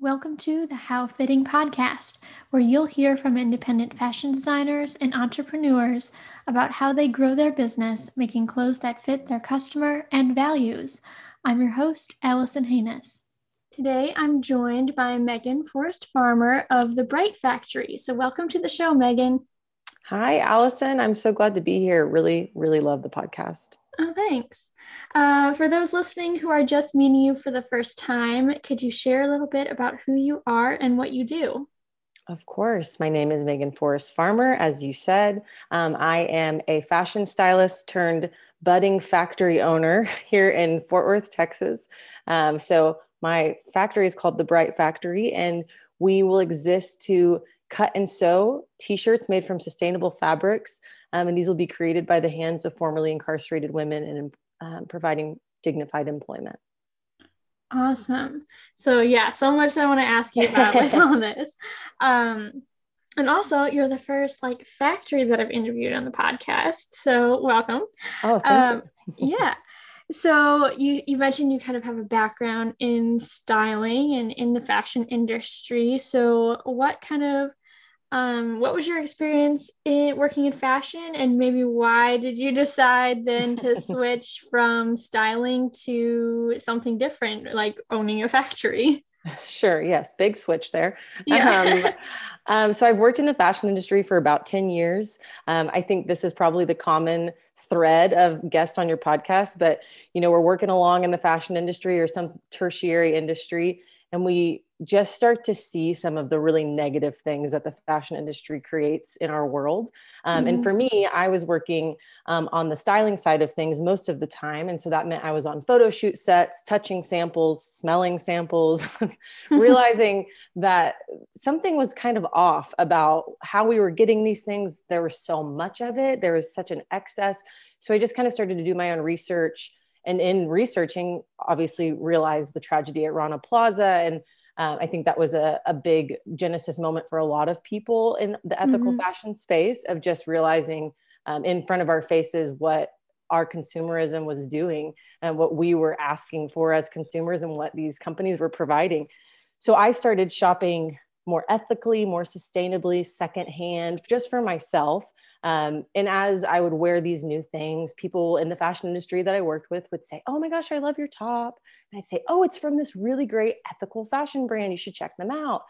Welcome to the How Fitting podcast, where you'll hear from independent fashion designers and entrepreneurs about how they grow their business, making clothes that fit their customer and values. I'm your host, Allison Haynes. Today, I'm joined by Meghan Forest Farmer of the Bright Factory. So, welcome to the show, Meghan. Hi, Allison. I'm so glad to be here. Really, really love the podcast. Oh, thanks. Uh, for those listening who are just meeting you for the first time, could you share a little bit about who you are and what you do? Of course. My name is Meghan Forest Farmer. As you said, um, I am a fashion stylist turned budding factory owner here in Fort Worth, Texas. Um, so, my factory is called the Bright Factory, and we will exist to cut and sew t shirts made from sustainable fabrics um, and these will be created by the hands of formerly incarcerated women and um, providing dignified employment. Awesome. So yeah, so much I want to ask you about with all this. Um, and also, you're the first like factory that I've interviewed on the podcast. So welcome. Oh, thank um, you. yeah. So you you mentioned you kind of have a background in styling and in the fashion industry. So what kind of um, what was your experience in working in fashion and maybe why did you decide then to switch from styling to something different like owning a factory? Sure yes big switch there. Yeah. Um, um, so i've worked in the fashion industry for about 10 years. Um, i think this is probably the common thread of guests on your podcast but you know we're working along in the fashion industry or some tertiary industry and we just start to see some of the really negative things that the fashion industry creates in our world. Um, mm-hmm. And for me, I was working um, on the styling side of things most of the time. And so that meant I was on photo shoot sets, touching samples, smelling samples, realizing that something was kind of off about how we were getting these things. There was so much of it, there was such an excess. So I just kind of started to do my own research. And in researching, obviously realized the tragedy at Rana Plaza and um, I think that was a, a, big genesis moment for a lot of people in the ethical mm-hmm. fashion space of just realizing um, in front of our faces what our consumerism was doing and what we were asking for as consumers and what these companies were providing. So I started shopping more ethically, more sustainably, secondhand, just for myself. Um, and as I would wear these new things, people in the fashion industry that I worked with would say, Oh my gosh, I love your top. And I'd say, Oh, it's from this really great ethical fashion brand. You should check them out.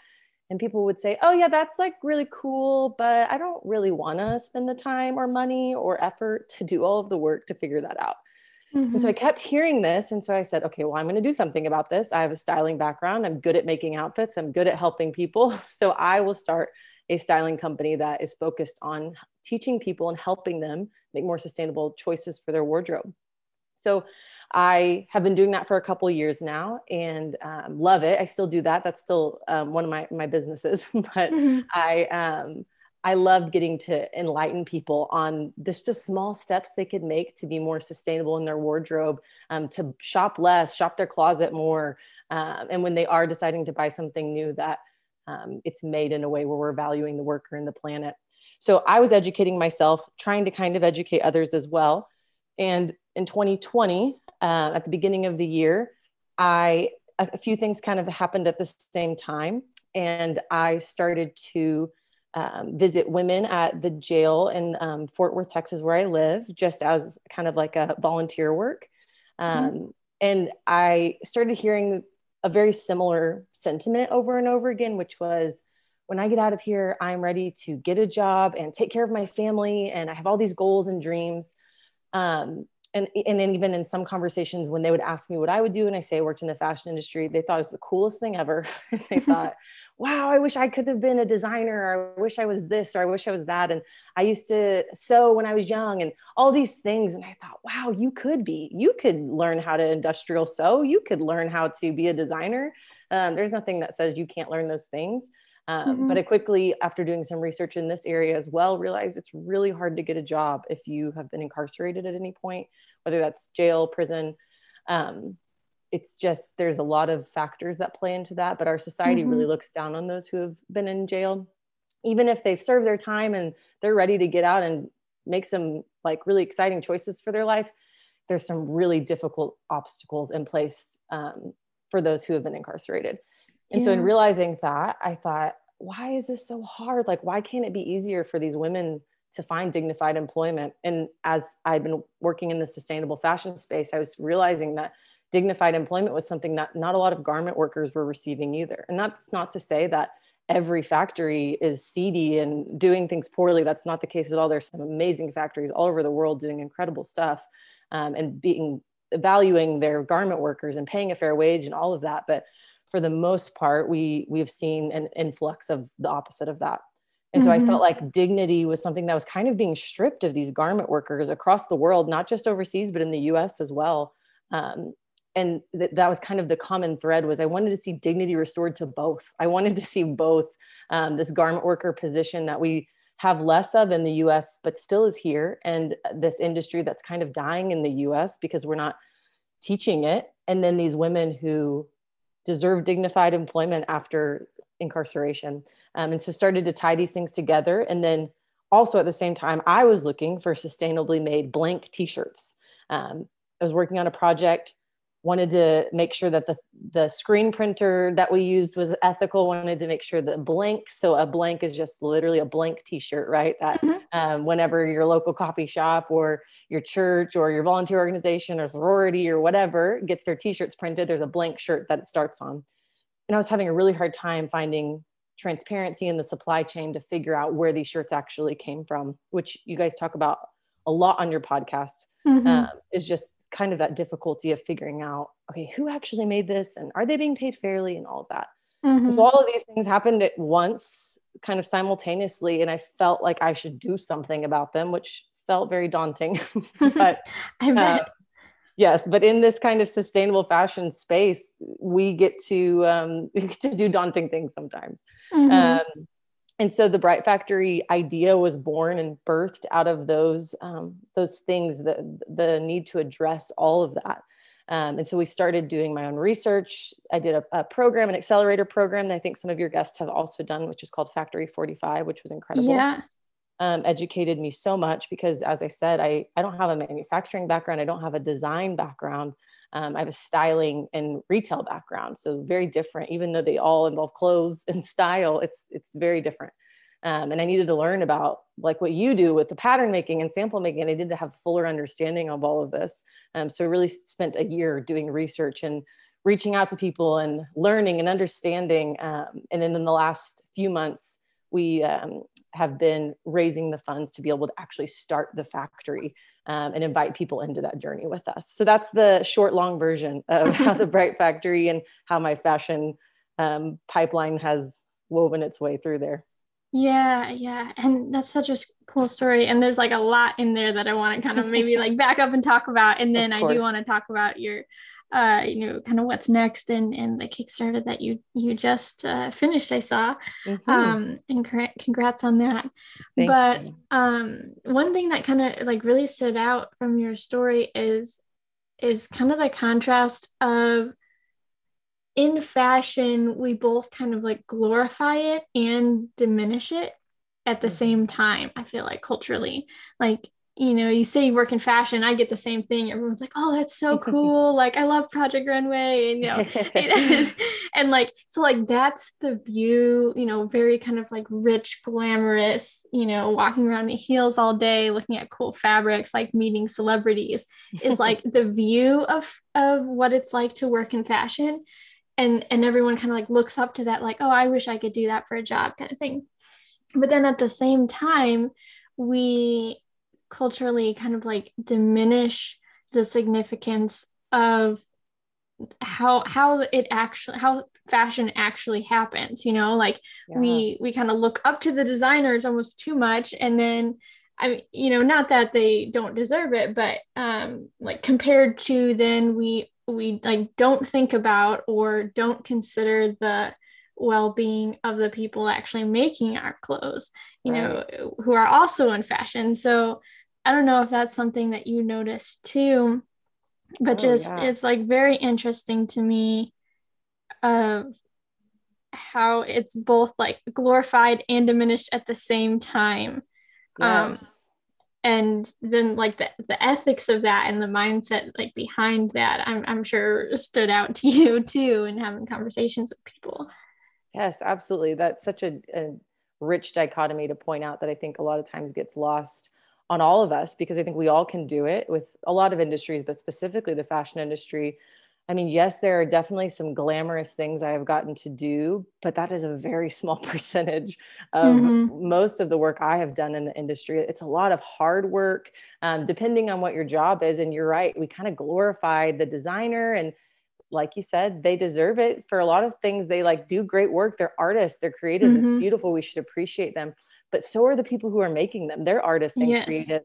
And people would say, Oh, yeah, that's like really cool, but I don't really want to spend the time or money or effort to do all of the work to figure that out. Mm-hmm. And so I mm-hmm. kept hearing this. And so I said, okay, well, I'm going to do something about this. I have a styling background. I'm good at making outfits. I'm good at helping people. So I will start a styling company that is focused on teaching people and helping them make more sustainable choices for their wardrobe. So I have been doing that for a couple years now and um, love it. I still do that. That's still um, one of my, my businesses, but mm-hmm. I, um, I loved getting to enlighten people on this just small steps they could make to be more sustainable in their wardrobe, um, to shop less, shop their closet more. Um, and when they are deciding to buy something new, that um, it's made in a way where we're valuing the worker and the planet. So I was educating myself, trying to kind of educate others as well. And in 2020, uh, at the beginning of the year, I a few things kind of happened at the same time, and I started to um, visit women at the jail in um, Fort Worth, Texas, where I live, just as kind of like a volunteer work. Mm-hmm. Um, mm-hmm. And I started hearing a very similar sentiment over and over again, which was when I get out of here, I'm ready to get a job and take care of my family. And I have all these goals and dreams. Um, and, and then even in some conversations, when they would ask me what I would do, and I say I worked in the fashion industry, they thought it was the coolest thing ever. they thought, wow, I wish I could have been a designer, or I wish I was this, or I wish I was that. And I used to sew when I was young, and all these things. And I thought, wow, you could be, you could learn how to industrial sew, you could learn how to be a designer. Um, there's nothing that says you can't learn those things. Um, mm-hmm. But I quickly, after doing some research in this area as well, realized it's really hard to get a job if you have been incarcerated at any point, whether that's jail, prison. Um, it's just there's a lot of factors that play into that, but our society mm-hmm. really looks down on those who have been in jail, even if they've served their time and they're ready to get out and make some like really exciting choices for their life. There's some really difficult obstacles in place um, for those who have been incarcerated. And yeah. so in realizing that, I thought, why is this so hard? Like, why can't it be easier for these women to find dignified employment? And as I'd been working in the sustainable fashion space, I was realizing that dignified employment was something that not a lot of garment workers were receiving either. And that's not to say that every factory is seedy and doing things poorly. That's not the case at all. There's some amazing factories all over the world doing incredible stuff um, and being valuing their garment workers and paying a fair wage and all of that. But for the most part, we we've seen an influx of the opposite of that. And so mm-hmm. I felt like dignity was something that was kind of being stripped of these garment workers across the world, not just overseas, but in the US as well. Um, and th- that was kind of the common thread was i wanted to see dignity restored to both i wanted to see both um, this garment worker position that we have less of in the us but still is here and this industry that's kind of dying in the us because we're not teaching it and then these women who deserve dignified employment after incarceration. Um, and so started to tie these things together. And then also at the same time i was looking for sustainably made blank t-shirts. Um, i was working on a project wanted to make sure that the, the screen printer that we used was ethical wanted to make sure that blank so a blank is just literally a blank t-shirt right that mm-hmm. um, whenever your local coffee shop or your church or your volunteer organization or sorority or whatever gets their t-shirts printed there's a blank shirt that it starts on and i was having a really hard time finding transparency in the supply chain to figure out where these shirts actually came from which you guys talk about a lot on your podcast mm-hmm. um, is just kind of that difficulty of figuring out okay who actually made this and are they being paid fairly and all of that mm-hmm. so all of these things happened at once kind of simultaneously and i felt like i should do something about them which felt very daunting but i bet uh, yes but in this kind of sustainable fashion space we get to um, we get to do daunting things sometimes mm-hmm. um, and so the bright factory idea was born and birthed out of those um, those things the the need to address all of that. Um, and so we started doing my own research. I did a, a, program an accelerator program that i think some of your guests have also done which is called factory 45 which was incredible. Yeah. Um, educated me so much because as i said I, I don't have a manufacturing background. I don't have a design background um, I have a styling and retail background, so very different. Even though they all involve clothes and style, it's it's very different. Um, and I needed to learn about like what you do with the pattern making and sample making. And I needed to have fuller understanding of all of this. Um, so I really spent a year doing research and reaching out to people and learning and understanding. Um, and then in the last few months, we um, have been raising the funds to be able to actually start the factory um, and invite people into that journey with us. So that's the short, long version of how the Bright Factory and how my fashion um, pipeline has woven its way through there. Yeah, yeah. And that's such a cool story. And there's like a lot in there that I want to kind of maybe like back up and talk about. And then I do want to talk about your uh, you know, kind of what's next and and the Kickstarter that you you just uh, finished. I saw, mm-hmm. um, and congrats on that. Thank but you. um, one thing that kind of like really stood out from your story is is kind of the contrast of in fashion we both kind of like glorify it and diminish it at the mm-hmm. same time i feel like culturally like you know, you say you work in fashion, I get the same thing. Everyone's like, "Oh, that's so cool!" like, I love Project Runway, and you know, and, and, like, so like that's the view. You know, very kind of like rich, glamorous. You know, walking around in heels all day, looking at cool fabrics, like meeting celebrities, is like the view of of what it's like to work in fashion, and and everyone kind of like looks up to that, like, "Oh, I wish I could do that for a job," kind of thing. But then at the same time, we culturally kind of like diminish the significance of how how it actually how fashion actually happens you know like yeah. we we kind of look up to the designers almost too much and then i mean you know not that they don't deserve it but um like compared to then we we like don't think about or don't consider the well-being of the people actually making our clothes you right. know who are also in fashion so I don't know if that's something that you noticed too, but oh, just yeah. it's like very interesting to me of how it's both like glorified and diminished at the same time. Um, yes. Um, and then like the, the ethics of that and the mindset like behind that I'm, I'm sure stood out to you too and having conversations with people yes absolutely that's such a, a rich dichotomy to point out that i think a lot of times gets lost on all of us because i think we all can do it with a lot of industries but specifically the fashion industry I mean, yes, there are definitely some glamorous things I have gotten to do, but that is a very small percentage of mm-hmm. most of the work I have done in the industry. It's a lot of hard work, um, depending on what your job is. And you're right, we kind of glorify the designer and like you said, they deserve it for a lot of things. They like do great work. They're artists. They're creative. Mm-hmm. It's beautiful. We should appreciate them. But so are the people who are making them. They're artists and yes. creative.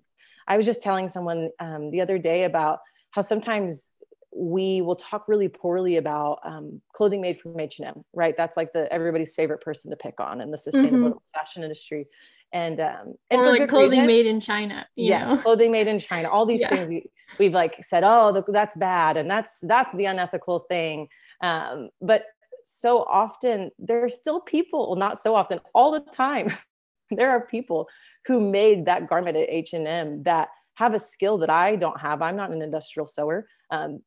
I was just telling someone um, the other day about how sometimes we will talk really poorly about um, clothing made from H&M, right? That's like the everybody's favorite person to pick on in the sustainable mm-hmm. fashion industry. And um, and or like clothing reason. made in China. yes, know? clothing made in China. All these yeah. things we, we've like said, oh, that's bad, and that's that's the unethical thing. Um, but so often there are still people, well, not so often, all the time, there are people who made that garment at H&M that have a skill that I don't have. I'm not an industrial sewer. Um,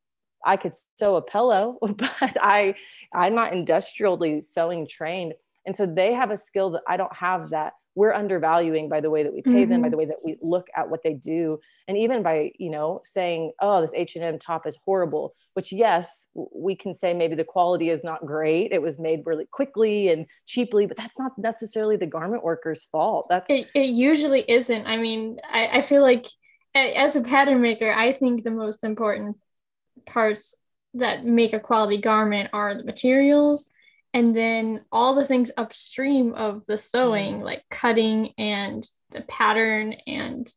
I could sew a pillow, but I I'm not industrially sewing trained. And so they have a skill that I don't have that we're undervaluing by the way that we pay mm-hmm. them by mm-hmm. the way that we look at what they do and even by you know saying oh this h&m top is horrible which yes we can say maybe the quality is not great it was made really quickly and cheaply but that's not necessarily the garment worker's fault that's it, it usually isn't i mean I, I feel like as a pattern maker i think the most important parts that make a quality garment are the materials and then all the things upstream of the sewing mm. like cutting and the pattern and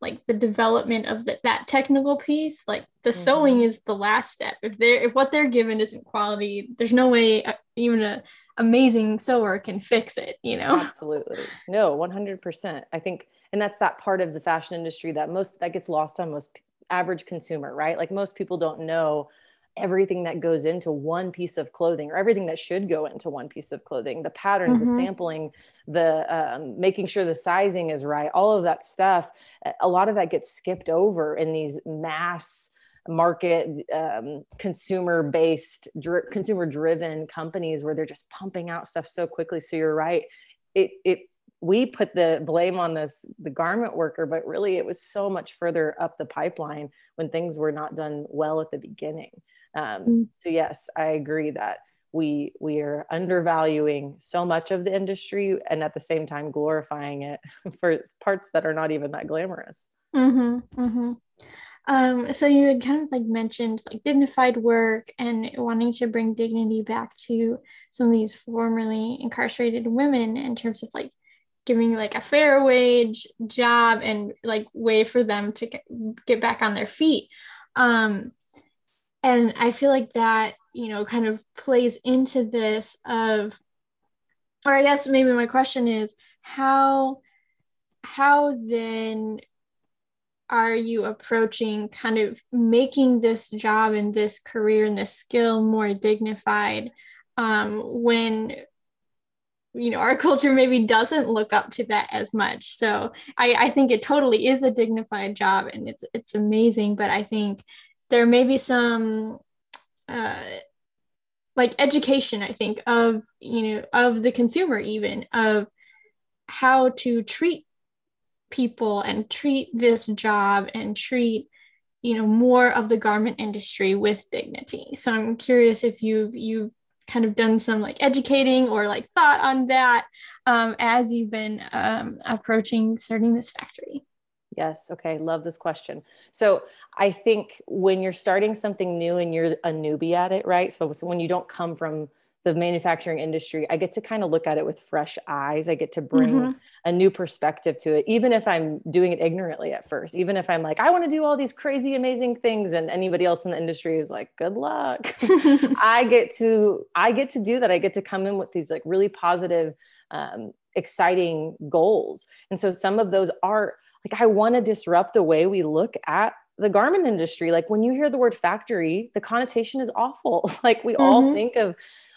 like the development of the, that technical piece like the mm-hmm. sewing is the last step if they're if what they're given isn't quality there's no way uh, even a amazing sewer can fix it you know absolutely no 100% i think and that's that part of the fashion industry that most that gets lost on most average consumer, right? Like most people don't know everything that goes into one piece of clothing or everything that should go into one piece of clothing the patterns mm-hmm. the sampling the um, making sure the sizing is right all of that stuff a lot of that gets skipped over in these mass market um, consumer based consumer driven companies where they're just pumping out stuff so quickly. So you're right. It it we put the blame on this the garment worker but really it was so much further up the pipeline when things were not done well at the beginning um, mm. so yes i agree that we we are undervaluing so much of the industry and at the same time glorifying it for parts that are not even that glamorous mm-hmm, mm-hmm. Um, so you had kind of like mentioned like dignified work and wanting to bring dignity back to some of these formerly incarcerated women in terms of like giving like a fair wage job and like way for them to get back on their feet um and i feel like that you know kind of plays into this of or i guess maybe my question is how how then are you approaching kind of making this job and this career and this skill more dignified um, when you know our culture maybe doesn't look up to that as much? So i i think it totally is a dignified job and it's it's amazing but i think there may be some uh like education i think of you know of the consumer even of how to treat people and treat this job and treat you know more of the garment industry with dignity so i'm curious if you've you've kind of done some like educating or like thought on that um, as you've been um, approaching starting this factory? Yes. Okay. Love this question. So I think when you're starting something new and you're a newbie at it, right? So, so when you don't come from the manufacturing industry, I get to kind of look at it with fresh eyes. I get to bring mm-hmm. a new perspective to it, even if I'm doing it ignorantly at first, even if I'm like, I want to do all these crazy, amazing things. And anybody else in the industry is like, good luck. I get to, I get to do that. I get to come in with these like really positive, um, exciting goals. And so some of those are like, I want to disrupt the way we look at the garment industry like when you hear the word factory the connotation is awful like we mm-hmm. all think of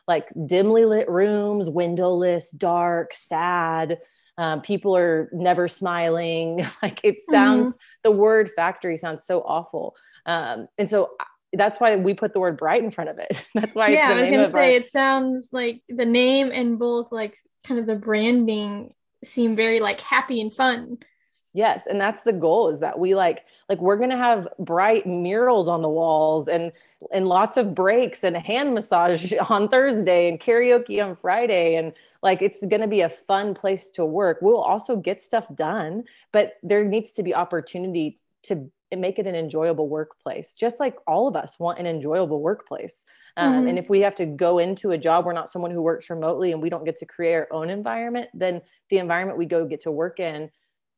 like dimly lit rooms, windowless, dark, sad. um, people are never smiling like it sounds mm-hmm. the word factory sounds so awful um, and so that's why we put the word bright in front of it that's why yeah i was gonna say our- it sounds like the name and both like kind of the branding seem very like happy and fun yes and that's the goal is that we like like we're gonna have bright murals on the walls and and lots of breaks and hand massage on thursday and karaoke on friday and like it's gonna be a fun place to work we'll also get stuff done but there needs to be opportunity to make it an enjoyable workplace just like all of us want an enjoyable workplace um, mm-hmm. and if we have to go into a job we're not someone who works remotely and we don't get to create our own environment then the environment we go get to work in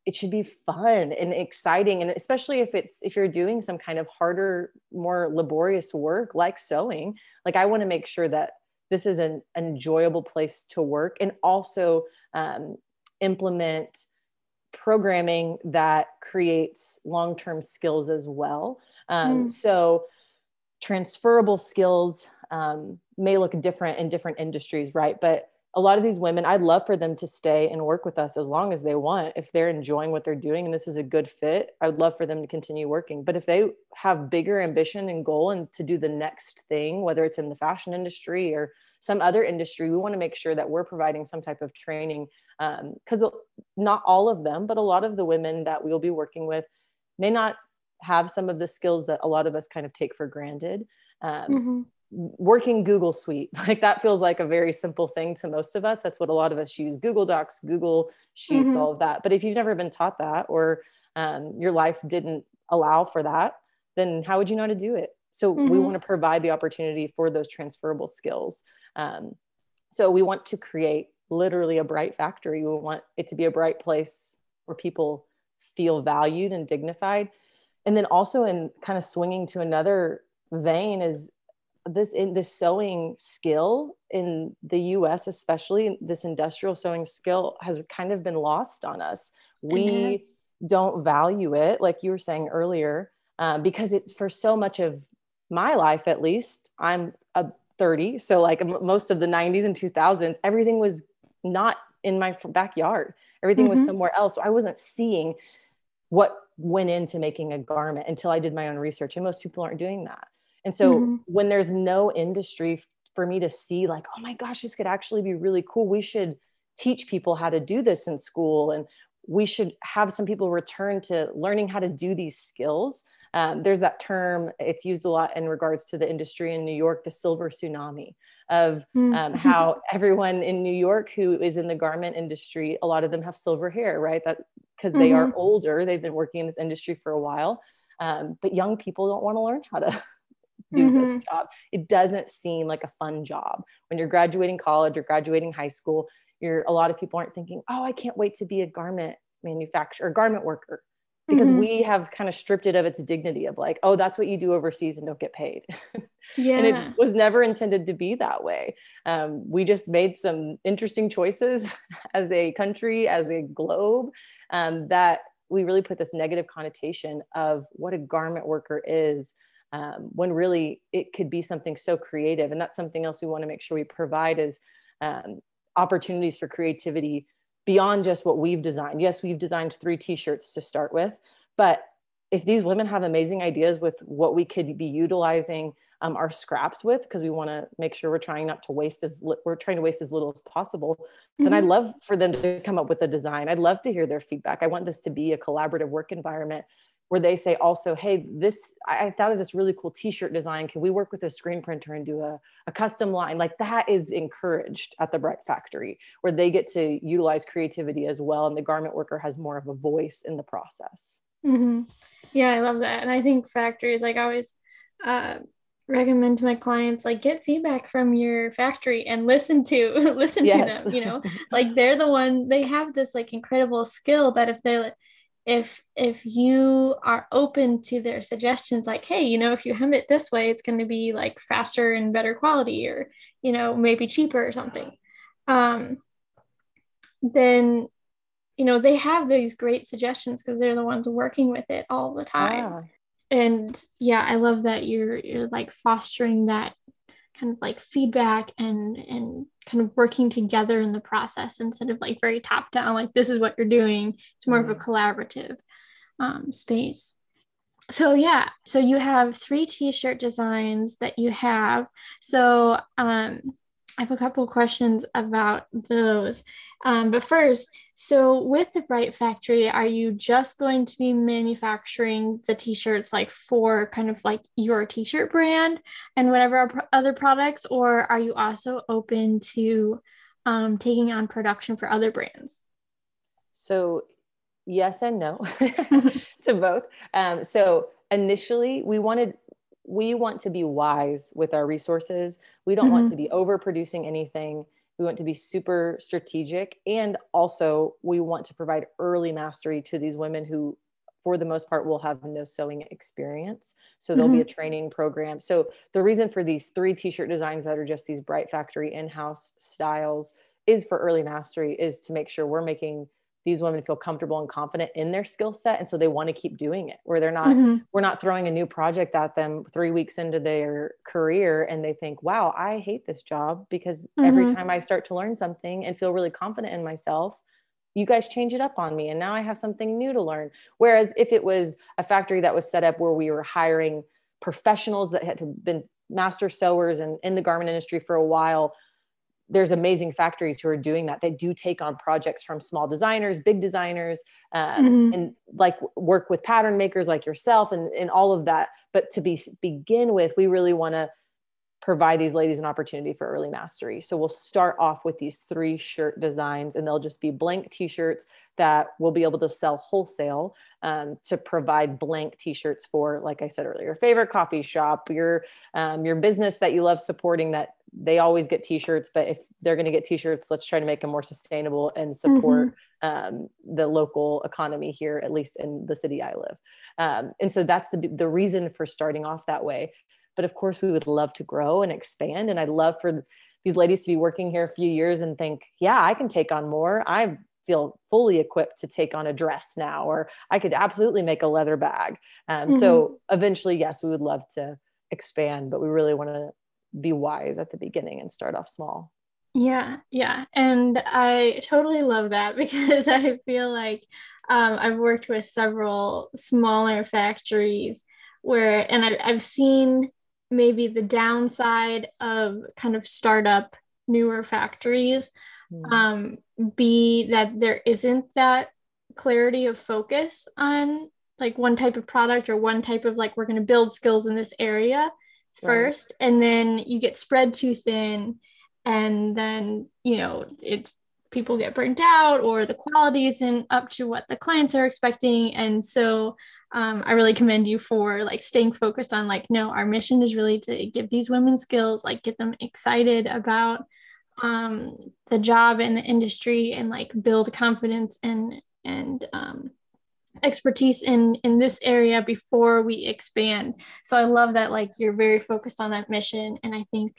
it should be fun and exciting and especially if it's if you're doing some kind of harder more laborious work like sewing like i want to make sure that this is an, enjoyable place to work and also um, implement programming that creates long-term skills as well um, mm. so transferable skills um, may look different in different industries right but a lot of these women, I'd love for them to stay and work with us as long as they want. If they're enjoying what they're doing and this is a good fit, I would love for them to continue working. But if they have bigger ambition and goal and to do the next thing, whether it's in the fashion industry or some other industry, we want to make sure that we're providing some type of training. Because um, not all of them, but a lot of the women that we'll be working with may not have some of the skills that a lot of us kind of take for granted. Um, mm-hmm working Google Suite. Like that feels like a very simple thing to most of us. That's what a lot of us use Google Docs, Google Sheets, mm-hmm. all of that. But if you've never been taught that or um, your life didn't allow for that, then how would you know how to do it? So mm-hmm. we want to provide the opportunity for those transferable skills. Um, so we want to create literally a bright factory. We want it to be a bright place where people feel valued and dignified. And then also in kind of swinging to another vein is this in this sewing skill in the US especially this industrial sewing skill has kind of been lost on us. We don't value it like you were saying earlier um, because it's for so much of my life at least i'm a 30 so like most of the 90s and 2000s everything was not in my backyard. Everything mm-hmm. was somewhere else so i wasn't seeing what went into making a garment until i did my own research and most people aren't doing that and so mm-hmm. when there's no industry for me to see, like, oh my gosh, this could actually be really cool. We should teach people how to do this in school. And we should have some people return to learning how to do these skills. Um, there's that term, it's used a lot in regards to the industry in New York, the silver tsunami of mm. um, how everyone in New York who is in the garment industry, a lot of them have silver hair, right? That because they mm-hmm. are older, they've been working in this industry for a while. Um, but young people don't want to learn how to do mm-hmm. this job. It doesn't seem like a fun job. When you're graduating college or graduating high school, you're a lot of people aren't thinking, "Oh, I can't wait to be a garment manufacturer, garment worker." Because mm-hmm. we have kind of stripped it of its dignity of like, oh, that's what you do overseas and don't get paid. Yeah. and it was never intended to be that way. Um, we just made some interesting choices as a country, as a globe, um, that we really put this negative connotation of what a garment worker is um, when really it could be something so creative. And that's something else we want to make sure we provide is um, opportunities for creativity beyond just what we've designed. Yes we've designed three t-shirts to start with but if these women have amazing ideas with what we could be utilizing um, our scraps with because we want to make sure we're trying not to waste as li- we're trying to waste as little as possible mm-hmm. then i'd love for them to come up with a design. I'd love to hear their feedback. I want this to be a collaborative work environment where they say also, hey, this, I, thought of this really cool t-shirt design. Can we work with a screen printer and do a, a custom line? Like that is encouraged at the Bright Factory, where they get to utilize creativity as well. And the garment worker has more of a voice in the process. Mm-hmm. Yeah, I love that. And I think factories, like I always uh, recommend to my clients, like get feedback from your factory and listen to, listen yes. to them, you know, like they're the one, they have this like incredible skill that if they're if if you are open to their suggestions like hey you know if you hem it this way it's going to be like faster and better quality or you know maybe cheaper or something. Um then you know they have these great suggestions because they're the ones working with it all the time. And yeah i love that you're you're like fostering that kind of like feedback and and kind of working together in the process instead of like very top down like this is what you're doing it's more mm-hmm. of a mm-hmm. collaborative um, space so yeah so you have three t-shirt designs that you have so um, i have a couple questions about those um, but first so with the bright factory are you just going to be manufacturing the t-shirts like for kind of like your t-shirt brand and whatever other products or are you also open to um, taking on production for other brands so yes and no to both. Um, so initially, we wanted we want to be wise with our resources. We don't mm-hmm. want to be overproducing anything. We want to be super strategic, and also we want to provide early mastery to these women who for the most part will have no sewing experience so there'll mm-hmm. be a training program so the reason for these three t-shirt designs that are just these bright factory in-house styles is for early mastery is to make sure we're making these women feel comfortable and confident in their skill set and so they want to keep doing it where they're not mm-hmm. we're not throwing a new project at them 3 weeks into their career and they think wow I hate this job because mm-hmm. every time I start to learn something and feel really confident in myself you guys change it up on me and now I have something new to learn whereas if it was a factory that was set up where we were hiring professionals that had been master sewers and in the garment industry for a while there's amazing factories who are doing that. They do take on projects from small designers, big designers, um, mm-hmm. and like work with pattern makers like yourself and, and all of that. But to be begin with, we really want to provide these ladies an opportunity for early mastery. So we'll start off with these three shirt designs, and they'll just be blank t-shirts that we'll be able to sell wholesale um, to provide blank t-shirts for, like I said earlier, your favorite coffee shop, your um, your business that you love supporting that they always get t-shirts but if they're going to get t-shirts let's try to make them more sustainable and support mm-hmm. um, the local economy here at least in the city i live um, and so that's the, the reason for starting off that way but of course we would love to grow and expand and i'd love for these ladies to be working here a few years and think yeah i can take on more i feel fully equipped to take on a dress now or i could absolutely make a leather bag um, mm-hmm. so eventually yes we would love to expand but we really want to be wise at the beginning and start off small. Yeah, yeah. And I totally love that because I feel like um, I've worked with several smaller factories where, and I, I've seen maybe the downside of kind of startup newer factories mm. um, be that there isn't that clarity of focus on like one type of product or one type of like we're going to build skills in this area first right. and then you get spread too thin and then you know it's people get burnt out or the quality isn't up to what the clients are expecting and so um, i really commend you for like staying focused on like no our mission is really to give these women skills like get them excited about um, the job and the industry and like build confidence and and um, expertise in in this area before we expand. So i love that like you're very focused on that mission and i think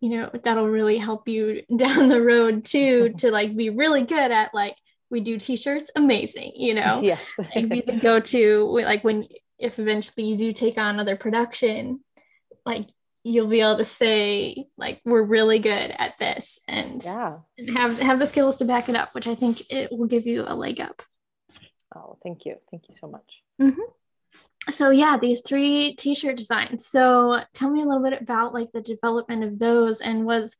you know that'll really help you down the road too to like be really good at like we do t-shirts amazing you know? Yes. Like we would go to like when if eventually you do take on other production like you'll be able to say like we're really good at this and, yeah. and have have the skills to back it up which i think it will give you a leg up Oh, thank you. Thank you so much. Mm-hmm. So yeah, these three t-shirt designs. So tell me a little bit about like the development of those and was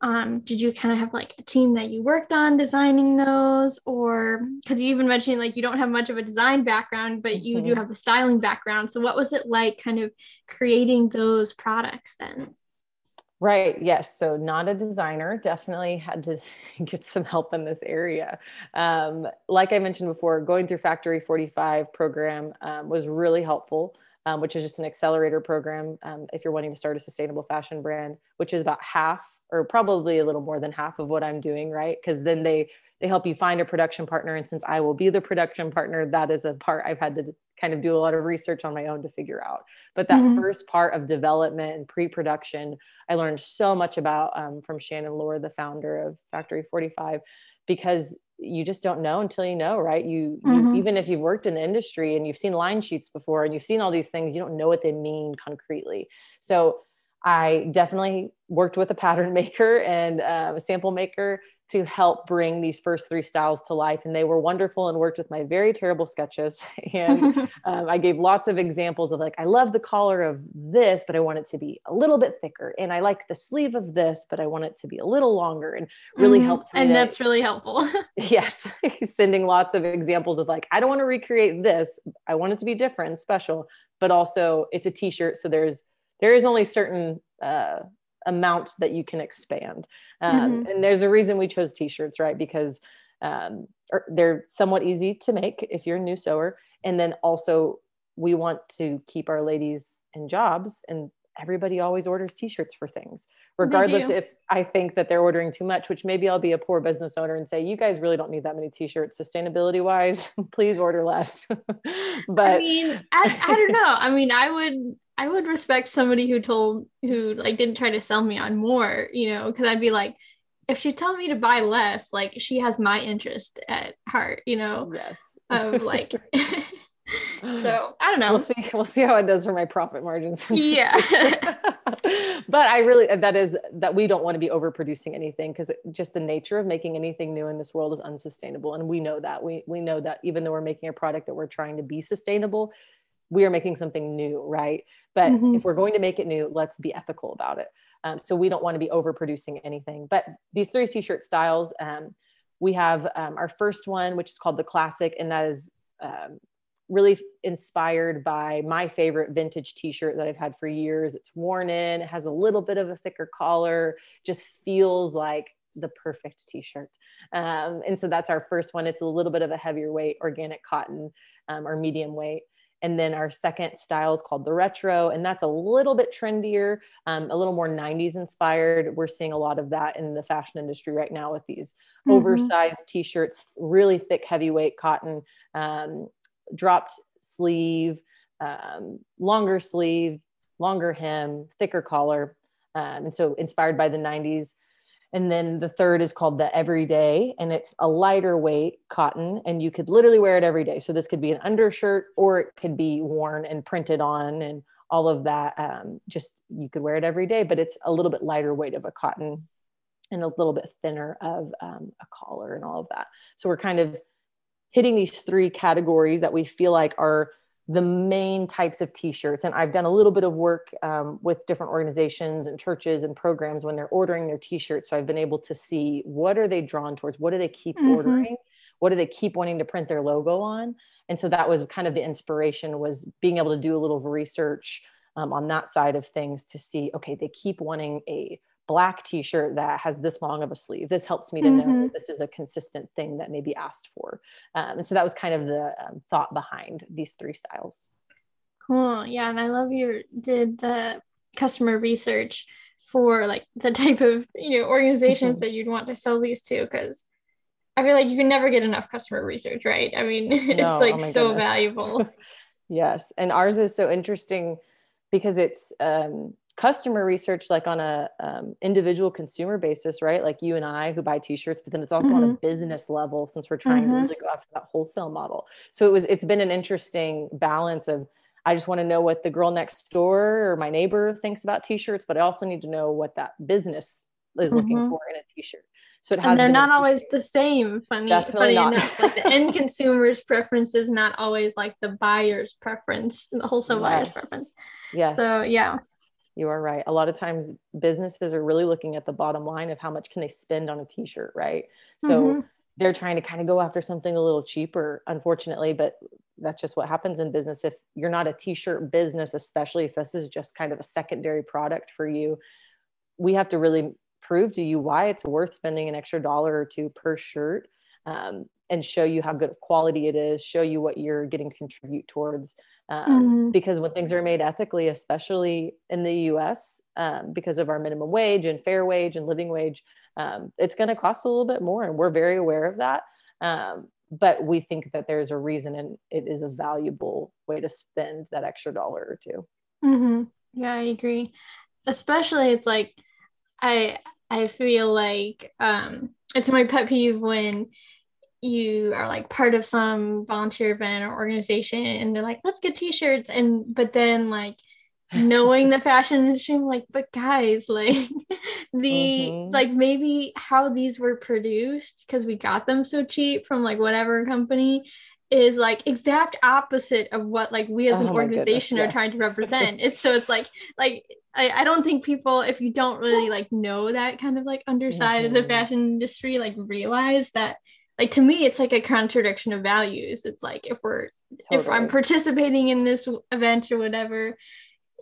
um, did you kind of have like a team that you worked on designing those or because you even mentioned like you don't have much of a design background but you mm-hmm. do have the styling background so what was it like kind of creating those products then Right. Yes. So, not a designer, definitely had to get some help in this area. Um, like I mentioned before, going through Factory 45 program um, was really helpful, um, which is just an accelerator program um, if you're wanting to start a sustainable fashion brand, which is about half or probably a little more than half of what I'm doing. Right. Because then they, they help you find a production partner. And since I will be the production partner, that is a part I've had to kind of do a lot of research on my own to figure out. But that mm-hmm. first part of development and pre-production, I learned so much about um, from Shannon Lohr, the founder of Factory 45, because you just don't know until you know, right? You, mm-hmm. you even if you've worked in the industry and you've seen line sheets before and you've seen all these things, you don't know what they mean concretely. So I definitely worked with a pattern maker and uh, a sample maker to help bring these first three styles to life. And they were wonderful and worked with my very terrible sketches. And um, I gave lots of examples of like, I love the collar of this, but I want it to be a little bit thicker. And I like the sleeve of this, but I want it to be a little longer and really mm, helped me. And to, that's really helpful. yes. Sending lots of examples of like, I don't want to recreate this. I want it to be different and special, but also it's a t-shirt. So there's, there is only certain uh, amount that you can expand. Um, mm-hmm. And there's a reason we chose t-shirts, right? Because um, er, they're somewhat easy to make if you're a new sewer. And then also we want to keep our ladies in jobs and everybody always orders t-shirts for things regardless if i think that they're ordering too much which maybe i'll be a poor business owner and say you guys really don't need that many t-shirts sustainability wise please order less but i mean I, I don't know i mean i would I would respect somebody who told who like didn't try to sell me on more, you know, because I'd be like, if she telling me to buy less, like she has my interest at heart, you know. Yes. Of like so I don't know. We'll see. We'll see how it does for my profit margins. Yeah. but I really that is that we don't want to be overproducing anything because just the nature of making anything new in this world is unsustainable, and we know that. We we know that even though we're making a product that we're trying to be sustainable, we are making something new, right? But mm-hmm. if we're going to make it new, let's be ethical about it. Um, so we don't want to be overproducing anything. But these three t-shirt styles, um, we have um, our first one, which is called the classic, and that is um, really inspired by my favorite vintage t-shirt that I've had for years. It's worn in, it has a little bit of a thicker collar, just feels like the perfect t-shirt. Um, and so that's our first one. It's a little bit of a heavier weight organic cotton um, or medium weight. And then our second style is called the retro, and that's a little bit trendier, um, a little more 90s inspired. We're seeing a lot of that in the fashion industry right now with these mm-hmm. oversized t shirts, really thick, heavyweight cotton, um, dropped sleeve, um, longer sleeve, longer hem, thicker collar. Um, and so inspired by the 90s. And then the third is called the everyday, and it's a lighter weight cotton, and you could literally wear it every day. So this could be an undershirt, or it could be worn and printed on, and all of that. Um, just you could wear it every day, but it's a little bit lighter weight of a cotton, and a little bit thinner of um, a collar, and all of that. So we're kind of hitting these three categories that we feel like are the main types of t-shirts. And i've done a little bit of work um, with different organizations and churches and programs when they're ordering their t-shirts. So i've been able to see what are they drawn towards? What do they keep mm-hmm. ordering? What do they keep wanting to print their logo on? And so that was kind of the inspiration was being able to do a little research um, on that side of things to see okay they keep wanting a black t-shirt that has this long of a sleeve this helps me to mm-hmm. know that this is a consistent thing that may be asked for um, and so that was kind of the um, thought behind these three styles cool yeah and i love you did the customer research for like the type of you know organizations mm-hmm. that you'd want to sell these to because i feel like you can never get enough customer research right i mean it's no, like oh so goodness. valuable yes and ours is so interesting because it's um, customer research like on a um, individual consumer basis right like you and i who buy t-shirts but then it's also mm-hmm. on a mm-hmm. business level since we're trying mm-hmm. to really go after that wholesale model so it was it's been an interesting balance of i just want to know what the girl next door or my neighbor thinks about t-shirts but i also need to know what that business is mm-hmm. looking for in a t-shirt so it has and they're not always the same. Funny, Definitely funny not. enough, like the end consumer's preference is not always like the buyer's preference, the wholesale yes. buyer's preference. Yeah. So yeah, you are right. A lot of times businesses are really looking at the bottom line of how much can they spend on a t-shirt, right? So mm-hmm. they're trying to kind of go after something a little cheaper, unfortunately, but that's just what happens in business. If you're not a t-shirt business, especially if this is just kind of a secondary product for you, we have to really prove to you why it's worth spending an extra dollar or two per shirt. Um, and show you how good of quality it is, show you what you're getting to contribute towards. Um, mm-hmm. Because when things are made ethically, especially in the US, um, because of our minimum wage and fair wage and living wage, um, it's going to cost a little bit more. And we're very aware of that. Um, but we think that there's a reason and it is a valuable way to spend that extra dollar or 2 mm-hmm. Yeah, I agree. Especially, it's like, I, I feel like um, it's my pet peeve when you are like part of some volunteer event or organization and they're like let's get t-shirts and but then like knowing the fashion industry I'm like but guys like the mm-hmm. like maybe how these were produced because we got them so cheap from like whatever company is like exact opposite of what like we as an oh organization goodness, are yes. trying to represent it's so it's like like I, I don't think people if you don't really like know that kind of like underside mm-hmm. of the mm-hmm. fashion industry like realize that like to me it's like a contradiction of values. It's like if we're totally. if i'm participating in this event or whatever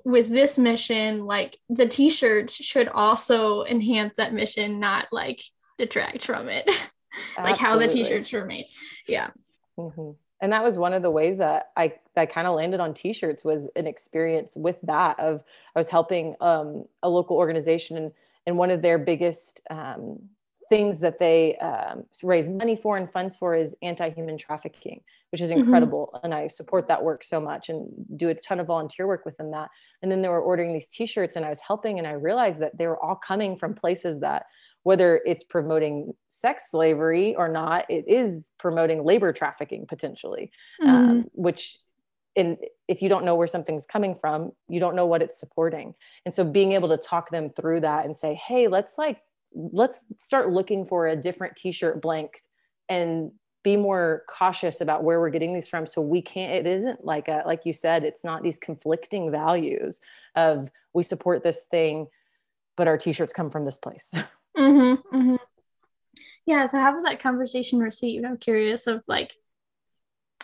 with this mission like the t-shirts should also enhance that mission not like detract from it. Like how the t-shirts were made. Yeah. Mm-hmm. and that was one of the ways that i that kind of landed on t-shirts was an experience with that of i was helping um, a local organization and and one of their biggest um, things that they um, raise money for and funds for is anti-human trafficking which is mm-hmm. incredible mm-hmm. and i support that work so much and do a ton of volunteer work within that and then they were ordering these t-shirts and i was helping and i realized that they were all coming from places that whether it's promoting sex slavery or not it is promoting labor trafficking potentially um, mm-hmm. um, which in if you don't know where something's coming from you don't know what it's supporting and so being able to talk them through that and say hey let's like let's start looking for a different t-shirt blank and be more cautious about where we're getting these from so we can't it isn't like a like you said it's not these conflicting values of we support this thing but our t-shirts come from this place mm-hmm, mm-hmm. yeah so how was that conversation received i'm curious of like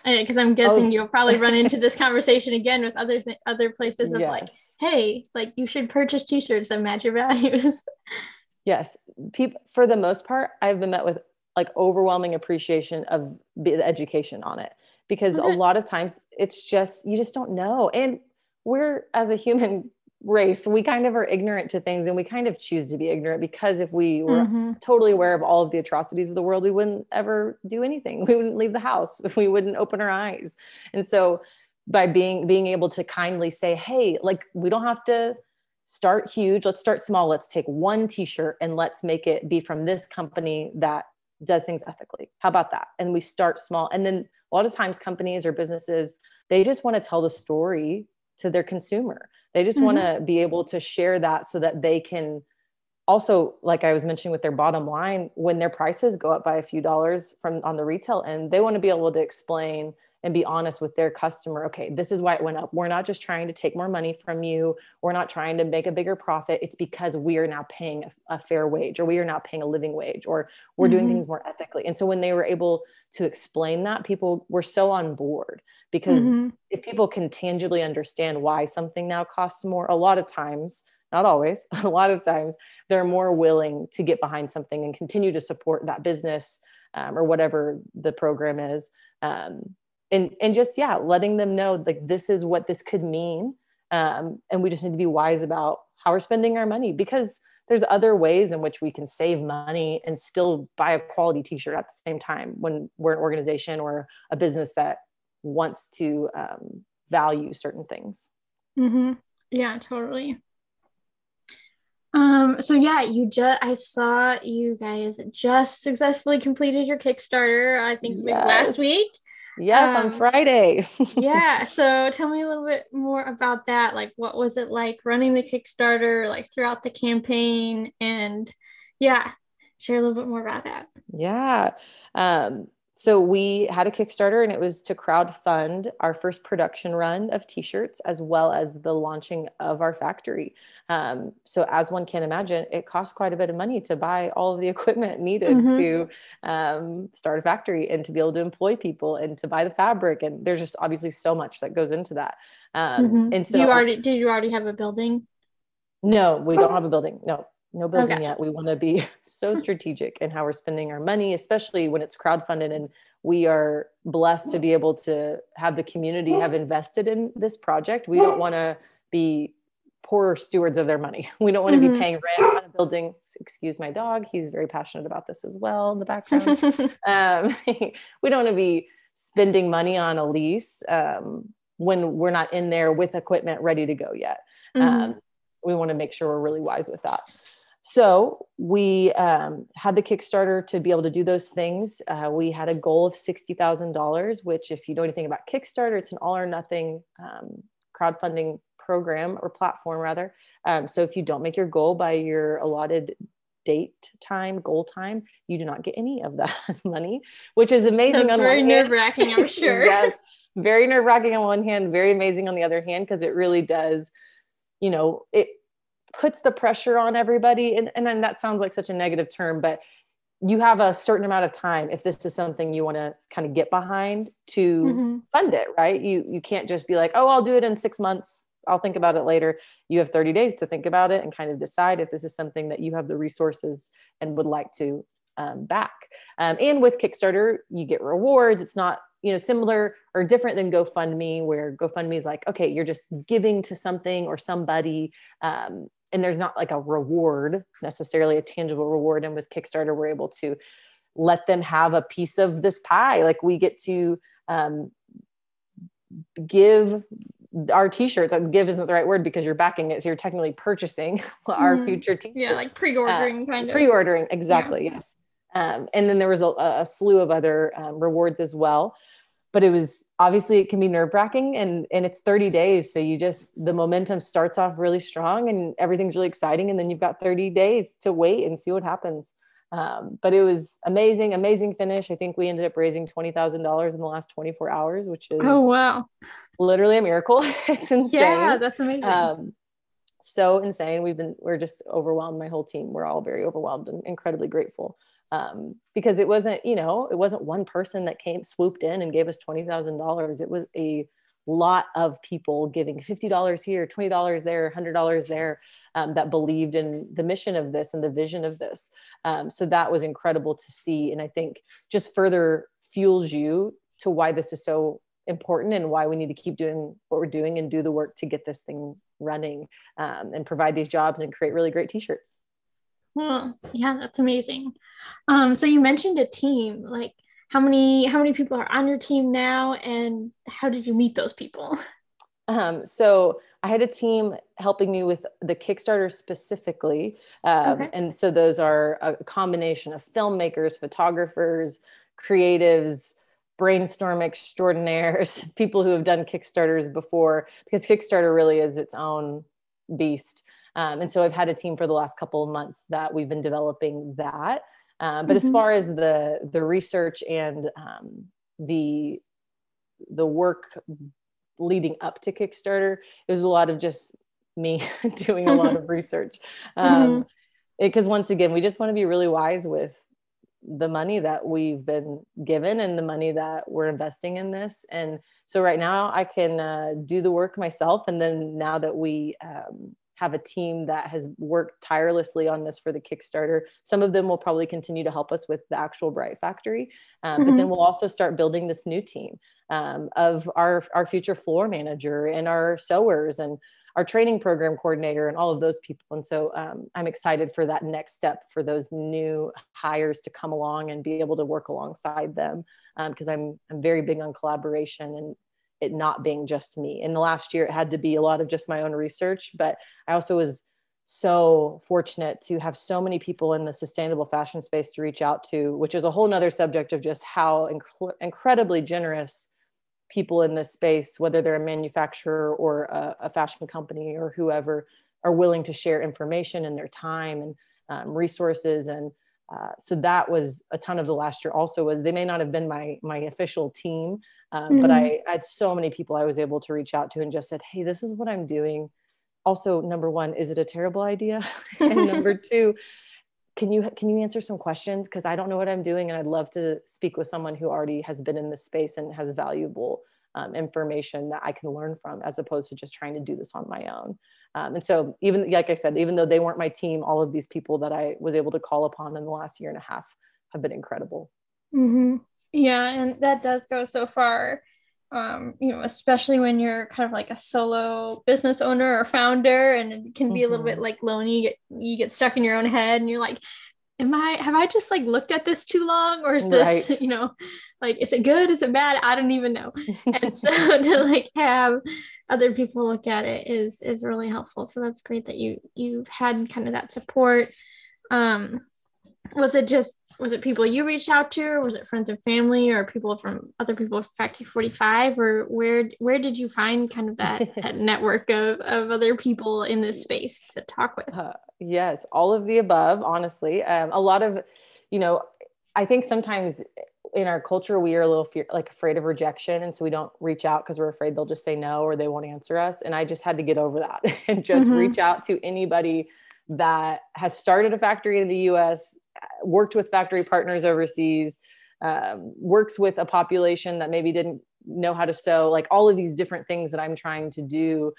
because i'm guessing oh. you'll probably run into this conversation again with other th- other places of yes. like hey like you should purchase t-shirts that match your values Yes, people for the most part, I've been met with like overwhelming appreciation of the education on it. Because okay. a lot of times it's just you just don't know, and we're as a human race we kind of are ignorant to things and we kind of choose to be ignorant because if we were mm-hmm. totally aware of all of the atrocities of the world we wouldn't ever do anything. We wouldn't leave the house. We wouldn't open our eyes. And so by being being able to kindly say hey like we don't have to start huge let's start small let's take one t-shirt and let's make it be from this company that does things ethically. How about that? And we start small. And then a lot of times companies or businesses they just want to tell the story to their consumer. They just mm-hmm. want to be able to share that so that they can also like i was mentioning with their bottom line when their prices go up by a few dollars from on the retail end they want to be able to explain and be honest with their customer okay this is why it went up we're not just trying to take more money from you we're not trying to make a bigger profit it's because we are now paying a, a fair wage or we are now paying a living wage or we're mm-hmm. doing things more ethically and so when they were able to explain that people were so on board because mm-hmm. if people can tangibly understand why something now costs more a lot of times not always a lot of times they're more willing to get behind something and continue to support that business um, or whatever the program is um, and and just yeah letting them know like this is what this could mean um, and we just need to be wise about how we're spending our money because there's other ways in which we can save money and still buy a quality t-shirt at the same time when we're an organization or a business that wants to um, value certain things mm-hmm. yeah totally um so yeah you just i saw you guys just successfully completed your kickstarter i think yes. last week Yes, um, on Friday. yeah. So tell me a little bit more about that. Like, what was it like running the Kickstarter, like throughout the campaign? And yeah, share a little bit more about that. Yeah. Um, so we had a Kickstarter and it was to crowd fund our first production run of t-shirts as well as the launching of our factory. Um, so as one can imagine, it costs quite a bit of money to buy all of the equipment needed mm-hmm. to um, start a factory and to be able to employ people and to buy the fabric. And there's just obviously so much that goes into that. Um, mm-hmm. And so, you already did you already have a building? No, we don't have a building. No, no building okay. yet. We want to be so strategic in how we're spending our money, especially when it's crowdfunded and we are blessed to be able to have the community have invested in this project. We don't want to be poor stewards of their money. We don't want to mm-hmm. be paying rent on a building. Excuse my dog. He's very passionate about this as well in the background. um, we don't want to be spending money on a lease um, when we're not in there with equipment ready to go yet. Mm-hmm. Um, we want to make sure we're really wise with that. So we um, had the Kickstarter to be able to do those things. Uh, we had a goal of $60,000, which, if you know anything about Kickstarter, it's an all or nothing um, crowdfunding program or platform rather. Um, so if you don't make your goal by your allotted date time, goal time, you do not get any of that money, which is amazing. That's very nerve wracking, I'm sure. yes, very nerve wracking on one hand, very amazing on the other hand, because it really does, you know, it puts the pressure on everybody. And, and then that sounds like such a negative term, but you have a certain amount of time if this is something you want to kind of get behind to mm-hmm. fund it right? You you can't just be like oh i'll do it in six months. I'll think about it later. You have 30 days to think about it and kind of decide if this is something that you have the resources and would like to um, back. Um, and with kickstarter you get rewards. It's not you know similar or different than gofundme where gofundme is like okay you're just giving to something or somebody um, and there's not like a reward necessarily a tangible reward. And with kickstarter we're able to let them have a piece of this pie. Like we get to um, give our t-shirts. Give isn't the right word because you're backing it. So you're technically purchasing our mm. future t-shirts. Yeah like pre-ordering uh, kind of. pre-ordering. Exactly yeah. yes. Um, and then there was a, a slew of other um, rewards as well but it was obviously it can be nerve wracking and and it's 30 days. So you just the momentum starts off really strong and everything's really exciting and then you've got 30 days to wait and see what happens. Um, but it was amazing amazing finish. I think we ended up raising $20000 in the last 24 hours which is oh wow. literally a miracle. It's insane. Yeah that's amazing. Um, so insane. We've been we're just overwhelmed my whole team. We're all very overwhelmed and incredibly grateful um, because it wasn't, you know, it wasn't one person that came swooped in and gave us twenty thousand dollars. It was a lot of people giving fifty dollars here, twenty dollars there, hundred dollars there, um, that believed in the mission of this and the vision of this. Um, so that was incredible to see, and I think just further fuels you to why this is so important and why we need to keep doing what we're doing and do the work to get this thing running um, and provide these jobs and create really great t-shirts Hmm. Yeah, that's amazing. Um, so you mentioned a team. Like, how many how many people are on your team now, and how did you meet those people? Um, so I had a team helping me with the Kickstarter specifically, um, okay. and so those are a combination of filmmakers, photographers, creatives, brainstorm extraordinaires, people who have done Kickstarters before, because Kickstarter really is its own beast. Um, and so I've had a team for the last couple of months that we've been developing that. Um, but mm-hmm. as far as the the research and um, the the work leading up to Kickstarter, it was a lot of just me doing a lot of research. Um, because mm-hmm. once again, we just want to be really wise with the money that we've been given and the money that we're investing in this. And so right now I can uh, do the work myself. And then now that we um, have a team that has worked tirelessly on this for the Kickstarter. Some of them will probably continue to help us with the actual Bright Factory, um, mm-hmm. but then we'll also start building this new team um, of our our future floor manager and our sewers and our training program coordinator and all of those people. And so um, I'm excited for that next step for those new hires to come along and be able to work alongside them because um, I'm I'm very big on collaboration and it not being just me. In the last year, it had to be a lot of just my own research, but I also was so fortunate to have so many people in the sustainable fashion space to reach out to, which is a whole nother subject of just how inc- incredibly generous people in this space, whether they're a manufacturer or a, a, fashion company or whoever, are willing to share information and their time and um, resources. And uh, so that was a ton of the last year. Also, was they may not have been my my official team, um, mm-hmm. But I, I had so many people I was able to reach out to and just said, hey, this is what I'm doing. Also, number one, is it a terrible idea? and number two, can you can you answer some questions because i don't know what i'm doing and i'd love to speak with someone who already has been in this space and has valuable um, information that i can learn from as opposed to just trying to do this on my own um, and so even like i said even though they weren't my team all of these people that i was able to call upon in the last year and a half have been incredible mm-hmm. Yeah, and that does go so far. Um, you know, especially when you're kind of like a solo business owner or founder, and it can be mm-hmm. a little bit mm-hmm. like lonely. You get, you get stuck in your own head, and you're like, "Am I? Have I just like looked at this too long, or is this, right. you know, like, is it good? Is it bad? I don't even know." and so to like have other people look at it is is really helpful. So that's great that you you've had kind of that support. Um, was it just was it people you reached out to or was it friends and family or people from other people Factory45 or where where did you find kind of that, that network of, of other people in this space to talk with uh, yes all of the above honestly um, a lot of you know i think sometimes in our culture we are a little fear, like afraid of rejection and so we don't reach out because we're afraid they'll just say no or they won't answer us and i just had to get over that and just mm-hmm. reach out to anybody that has started a factory in the us worked with factory partners overseas, um, works with a population that maybe didn't know how to sew, like all of these different things that I'm trying to do.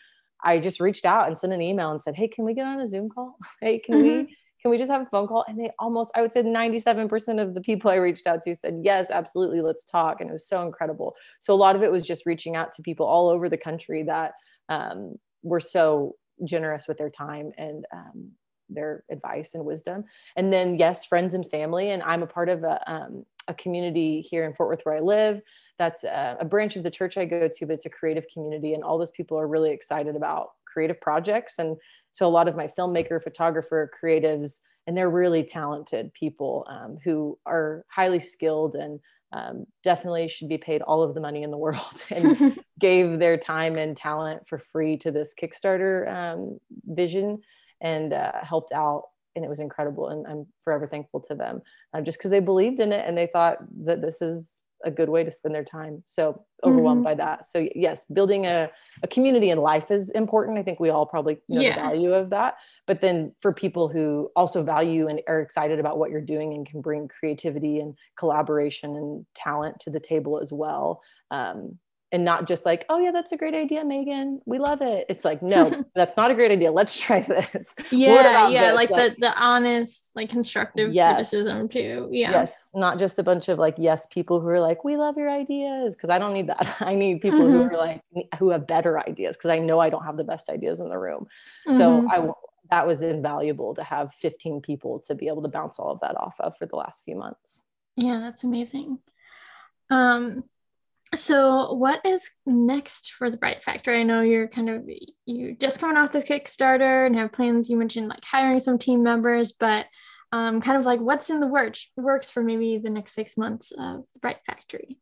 I just reached out and sent an email and said, Hey, can we get on a Zoom call? Hey, can mm-hmm. we? Can we just have a phone call? And they almost, I would say 97% of the people I reached out to said, Yes, absolutely, let's talk. And it was so incredible. So a lot of it was just reaching out to people all over the country that um, were so generous with their time and um, their advice and wisdom. And then, yes, friends and family. And I'm a part of a, um, a community here in Fort Worth where I live. That's a, a, branch of the church I go to, but it's a creative community. And all those people are really excited about creative projects. And so, a lot of my filmmaker, photographer, creatives, and they're really talented people um, who are highly skilled and um, definitely should be paid all of the money in the world and gave their time and talent for free to this Kickstarter um, vision and uh, helped out and it was incredible and i'm forever thankful to them uh, just because they believed in it and they thought that this is a good way to spend their time so overwhelmed mm-hmm. by that so yes building a, a community in life is important i think we all probably know yeah. the value of that but then for people who also value and are excited about what you're doing and can bring creativity and collaboration and talent to the table as well um, and not just like, oh yeah, that's a great idea, Meghan. We love it. It's like, no, that's not a great idea. Let's try this. Yeah, yeah, this? like, like, the the honest, like constructive yes. criticism too. Yeah. Yes, not just a bunch of like yes people who are like, we love your ideas because I don't need that. I need people mm-hmm. who are like who have better ideas because I know I don't have the best ideas in the room. Mm-hmm. So I that was invaluable to have 15 people to be able to bounce all of that off of for the last few months. Yeah, that's amazing. Um so what is next for the bright factory? I know you're kind of you just coming off this kickstarter and have plans. You mentioned like hiring some team members but um, kind of like what's in the works works for maybe the next six months of the bright factory?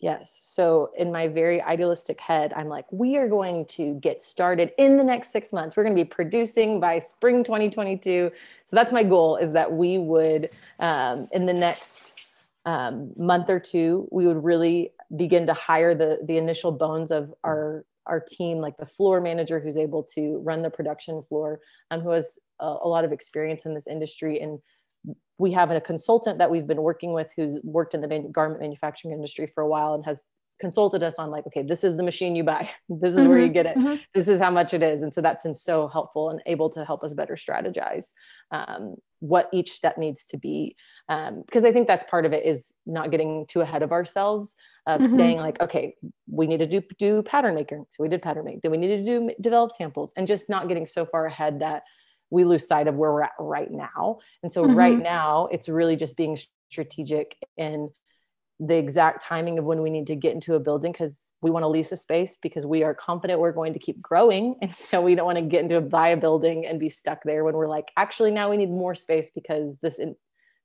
Yes. So in my very idealistic head i'm like we are going to get started in the next six months. We're going to be producing by spring 2022 so that's my goal is that we would um, in the next um, month or two we would really begin to hire the the initial bones of our our team like the floor manager who's able to run the production floor um, who has a, a, lot of experience in this industry. And we have a consultant that we've been working with who's worked in the man- garment manufacturing industry for a while and has consulted us on like okay this is the machine you buy. This is mm-hmm, where you get it. mm-hmm. this is how much it is. And so that's been so helpful and able to help us better strategize um, what each step needs to be because um, i think that's part of it is not getting too ahead of ourselves of mm-hmm. saying like okay we need to do do pattern making so we did pattern make then we needed to do develop samples and just not getting so far ahead that we lose sight of where we're at right now and so right mm-hmm. now it's really just being strategic and the exact timing of when we need to get into a building because we want to lease a space because we are confident we're going to keep growing. And so we don't want to get into a buy a building and be stuck there when we're like, actually, now we need more space because this, in,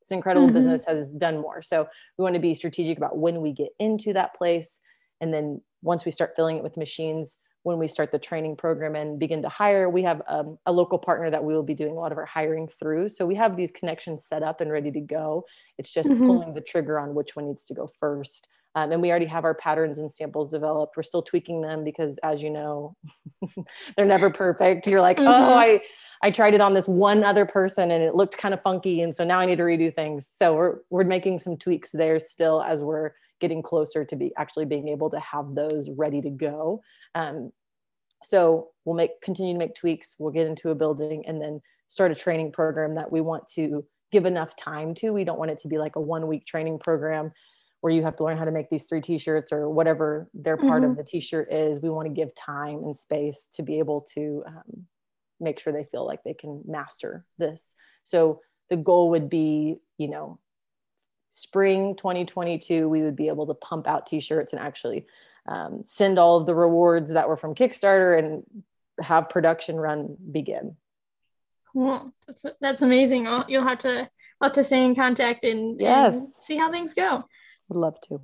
this incredible mm-hmm. business has done more. So we want to be strategic about when we get into that place. And then once we start filling it with machines, when we start the training program and begin to hire, we have um, a local partner that we will be doing a lot of our hiring through. So we have these connections set up and ready to go. It's just mm-hmm. pulling the trigger on which one needs to go first. Um, and we already have our patterns and samples developed. We're still tweaking them because, as you know, they're never perfect. You're like, oh, mm-hmm. oh, I I tried it on this one other person and it looked kind of funky, and so now I need to redo things. So we're we're making some tweaks there still as we're getting closer to be actually being able to have those ready to go. Um, so we'll make continue to make tweaks. We'll get into a building and then start a training program that we want to give enough time to. We don't want it to be like a one week training program where you have to learn how to make these three t-shirts or whatever their part mm-hmm. of the t-shirt is. We want to give time and space to be able to um, make sure they feel like they can master this. So the goal would be, you know, spring 2022, we would be able to pump out t-shirts and actually um, send all of the rewards that were from Kickstarter and have production run begin. Cool. That's, that's amazing. You'll have to love to stay in contact and, yes. and see how things go. Would love to.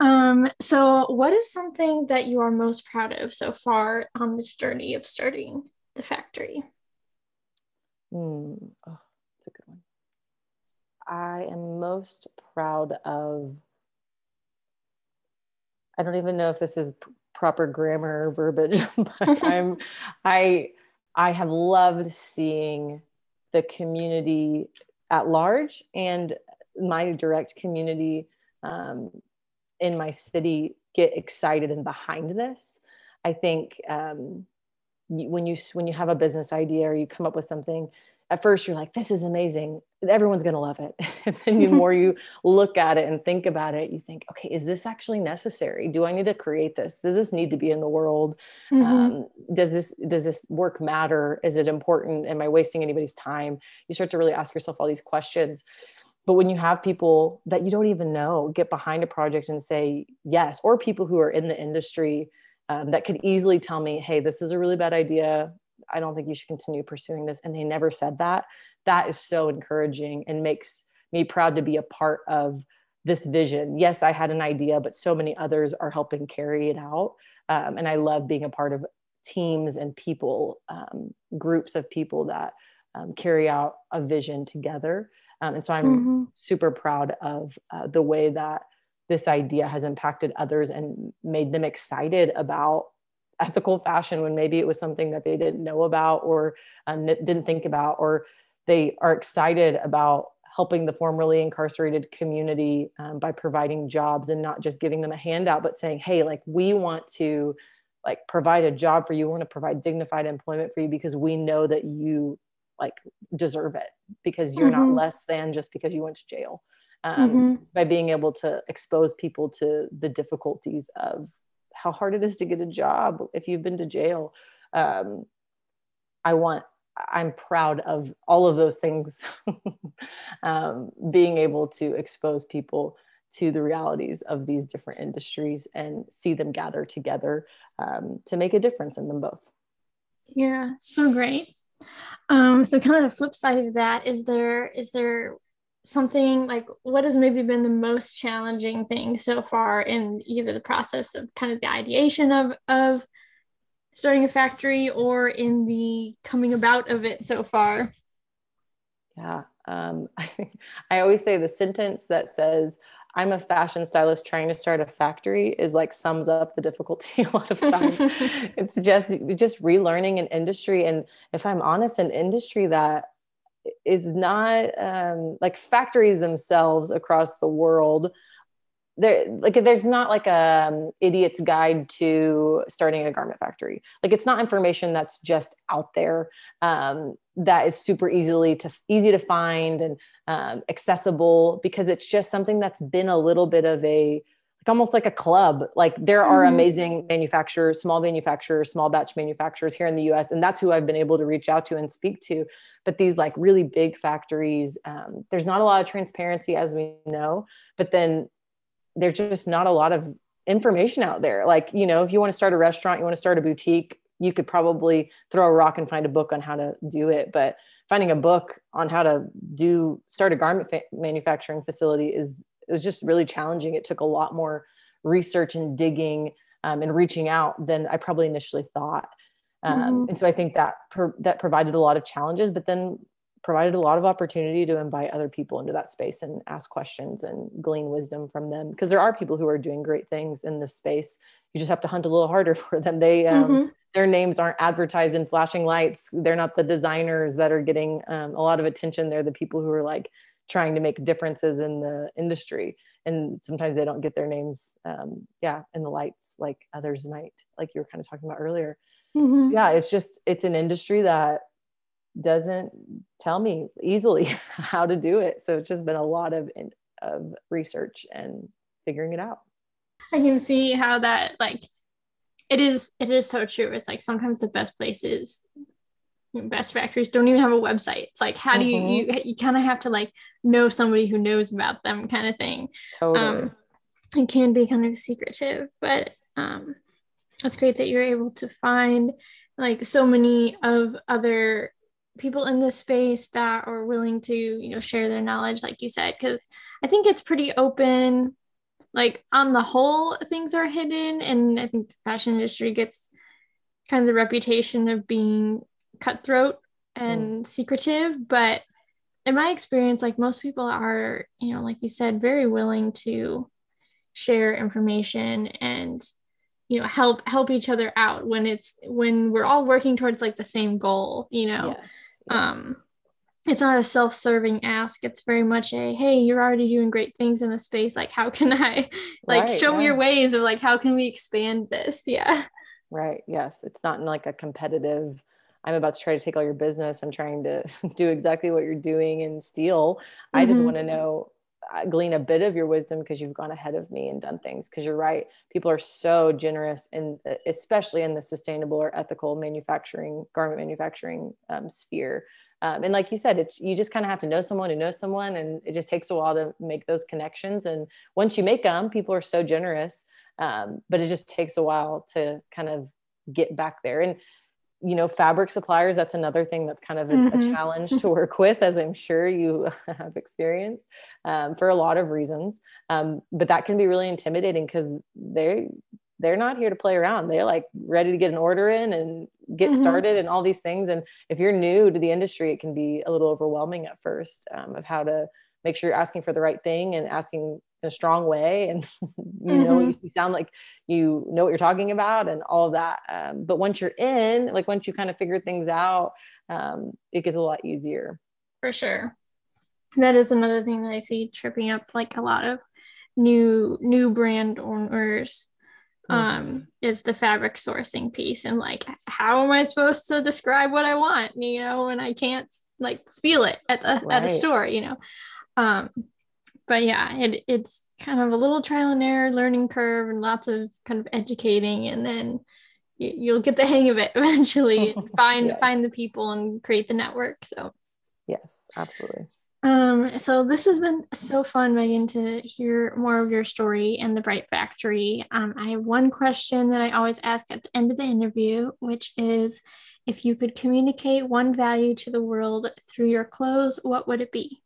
Um, so what is something that you are most proud of so far on this journey of starting the factory? Mm, oh, that's a good one. I am most proud of. I don't even know if this is p- proper grammar or verbiage, but I'm. I I have loved seeing the community at large and my direct community um, in my city get excited and behind this. I think um, when you when you have a business idea or you come up with something, at first you're like, "This is amazing! Everyone's going to love it." and then the more you look at it and think about it, you think, "Okay, is this actually necessary? Do I need to create this? Does this need to be in the world? Mm-hmm. Um, does this does this work matter? Is it important? Am I wasting anybody's time?" You start to really ask yourself all these questions but when you have people that you don't even know get behind a project and say yes or people who are in the industry um, that could easily tell me hey this is a really bad idea. I don't think you should continue pursuing this and they never said that that is so encouraging and makes me proud to be a part of this vision. Yes i had an idea but so many others are helping carry it out um, and i love being a part of teams and people um, groups of people that um, carry out a vision together um, and so I'm mm-hmm. super proud of uh, the way that this idea has impacted others and made them excited about ethical fashion when maybe it was something that they didn't know about or um, didn't think about, or they are excited about helping the formerly incarcerated community um, by providing jobs and not just giving them a handout, but saying, hey, like we want to like provide a job for you, we want to provide dignified employment for you because we know that you like deserve it because you're mm-hmm. not less than just because you went to jail um, mm-hmm. by being able to expose people to the difficulties of how hard it is to get a job if you've been to jail um, i want i'm proud of all of those things um, being able to expose people to the realities of these different industries and see them gather together um, to make a difference in them both yeah so great um, so kind of the flip side of that is there is there something like what has maybe been the most challenging thing so far in either the process of kind of the ideation of of starting a factory or in the coming about of it so far? Yeah, um, I, think I always say the sentence that says, I'm a fashion stylist trying to start a factory is like sums up the difficulty a lot of times. it's just just relearning an industry, and if I'm honest, an industry that is not um, like factories themselves across the world there like there's not like a um, idiot's guide to starting a garment factory. Like it's not information that's just out there. Um, that is super easily to easy to find and um, accessible because it's just something that's been a little bit of a like almost like a club like there are mm-hmm. amazing manufacturers small manufacturers small batch manufacturers here in the us and that's who i've been able to reach out to and speak to but these like really big factories um, there's not a lot of transparency as we know but then there's just not a lot of information out there. Like, you know, if you want to start a restaurant, you want to start a boutique, you could probably throw a rock and find a book on how to do it. But finding a book on how to do start a garment fa- manufacturing facility is it was just really challenging. It took a lot more research and digging um, and reaching out than I probably initially thought. Um, mm-hmm. And so I think that per, that provided a lot of challenges. But then provided a lot of opportunity to invite other people into that space and ask questions and glean wisdom from them because there are people who are doing great things in this space you just have to hunt a little harder for them they um, mm-hmm. their names aren't advertised in flashing lights they're not the designers that are getting um, a lot of attention they're the people who are like trying to make differences in the industry and sometimes they don't get their names um, yeah in the lights like others might like you were kind of talking about earlier mm-hmm. so yeah it's just it's an industry that doesn't tell me easily how to do it. So it's just been a lot of of research and figuring it out. I can see how that like it is it is so true. It's like sometimes the best places best factories don't even have a website. It's like how do mm-hmm. you you, you kind of have to like know somebody who knows about them kind of thing. Totally. Um, it can be kind of secretive, but um, it's great that you're able to find like so many of other people in this space that are willing to you know share their knowledge like you said because i think it's pretty open like on the whole things are hidden and i think the fashion industry gets kind of the reputation of being cutthroat and mm. secretive but in my experience like most people are you know like you said very willing to share information and you know help help each other out when it's when we're all working towards like the same goal you know yes, yes. um it's not a self-serving ask. It's very much a hey you're already doing great things in the space. Like how can i like right, show yeah. me your ways of like how can we expand this? Yeah. Right yes. It's not in like a competitive i'm about to try to take all your business. I'm trying to do exactly what you're doing and steal mm-hmm. i just mm-hmm. want to know uh, glean a bit of your wisdom because you've gone ahead of me and done things. Because you're right. People are so generous and especially in the sustainable or ethical manufacturing garment manufacturing um, sphere um, and like you said it's you just kind of have to know someone who knows someone and it just takes a while to make those connections and once you make them people are so generous um, but it just takes a while to kind of get back there and you know fabric suppliers that's another thing that's kind of a, mm-hmm. a challenge to work with as i'm sure you have experienced um, for a lot of reasons um, but that can be really intimidating because they they're not here to play around they're like ready to get an order in and get mm-hmm. started and all these things and if you're new to the industry it can be a little overwhelming at first um, of how to make sure you're asking for the right thing and asking in a strong way and you mm-hmm. know you, sound like you know what you're talking about and all of that um, but once you're in like once you kind of figure things out um, it gets a lot easier for sure that is another thing that i see tripping up like a lot of new new brand owners mm-hmm. Um is the fabric sourcing piece and like how am i supposed to describe what i want you know and i can't like feel it at the right. at a store you know um but yeah, it, it's kind of a little trial and error learning curve and lots of kind of educating and then you, will get the hang of it eventually find yes. find the people and create the network so yes absolutely um so this has been so fun Meghan to hear more of your story and the bright factory um, i have one question that i always ask at the end of the interview which is if you could communicate one value to the world through your clothes what would it be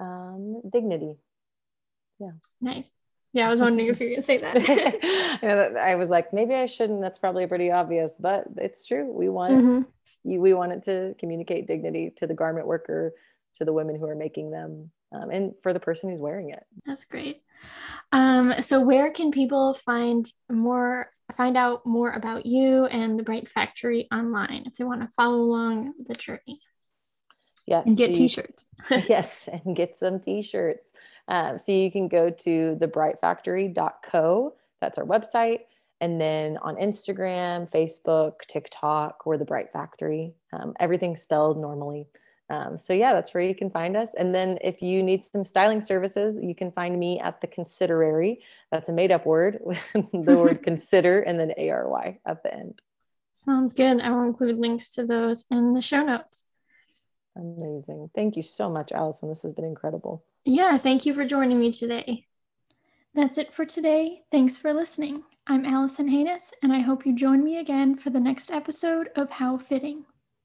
um, dignity. Yeah. Nice. Yeah, I was wondering if you were going to say that. I was like, maybe I shouldn't. That's probably pretty obvious, but it's true. We want mm-hmm. we wanted to communicate dignity to the garment worker, to the women who are making them, um, and for the person who's wearing it. That's great. Um, so, where can people find more, find out more about you and the Bright Factory online if they want to follow along the journey? Yes. And get t-shirts. yes, and get some t-shirts. Um, so you can go to thebrightfactory.co. That's our website. And then on Instagram, Facebook, TikTok, we're the Bright Factory. Um, everything's spelled normally. Um, so yeah, that's where you can find us. And then if you need some styling services, you can find me at the Considerary. That's a made-up word, the word consider and then A-R-Y at the end. Sounds good. I will include links to those in the show notes. Amazing. Thank you so much, Allison. This has been incredible. Yeah, thank you for joining me today. That's it for today. Thanks for listening. I'm Allison Haynes, and I hope you join me again for the next episode of How Fitting.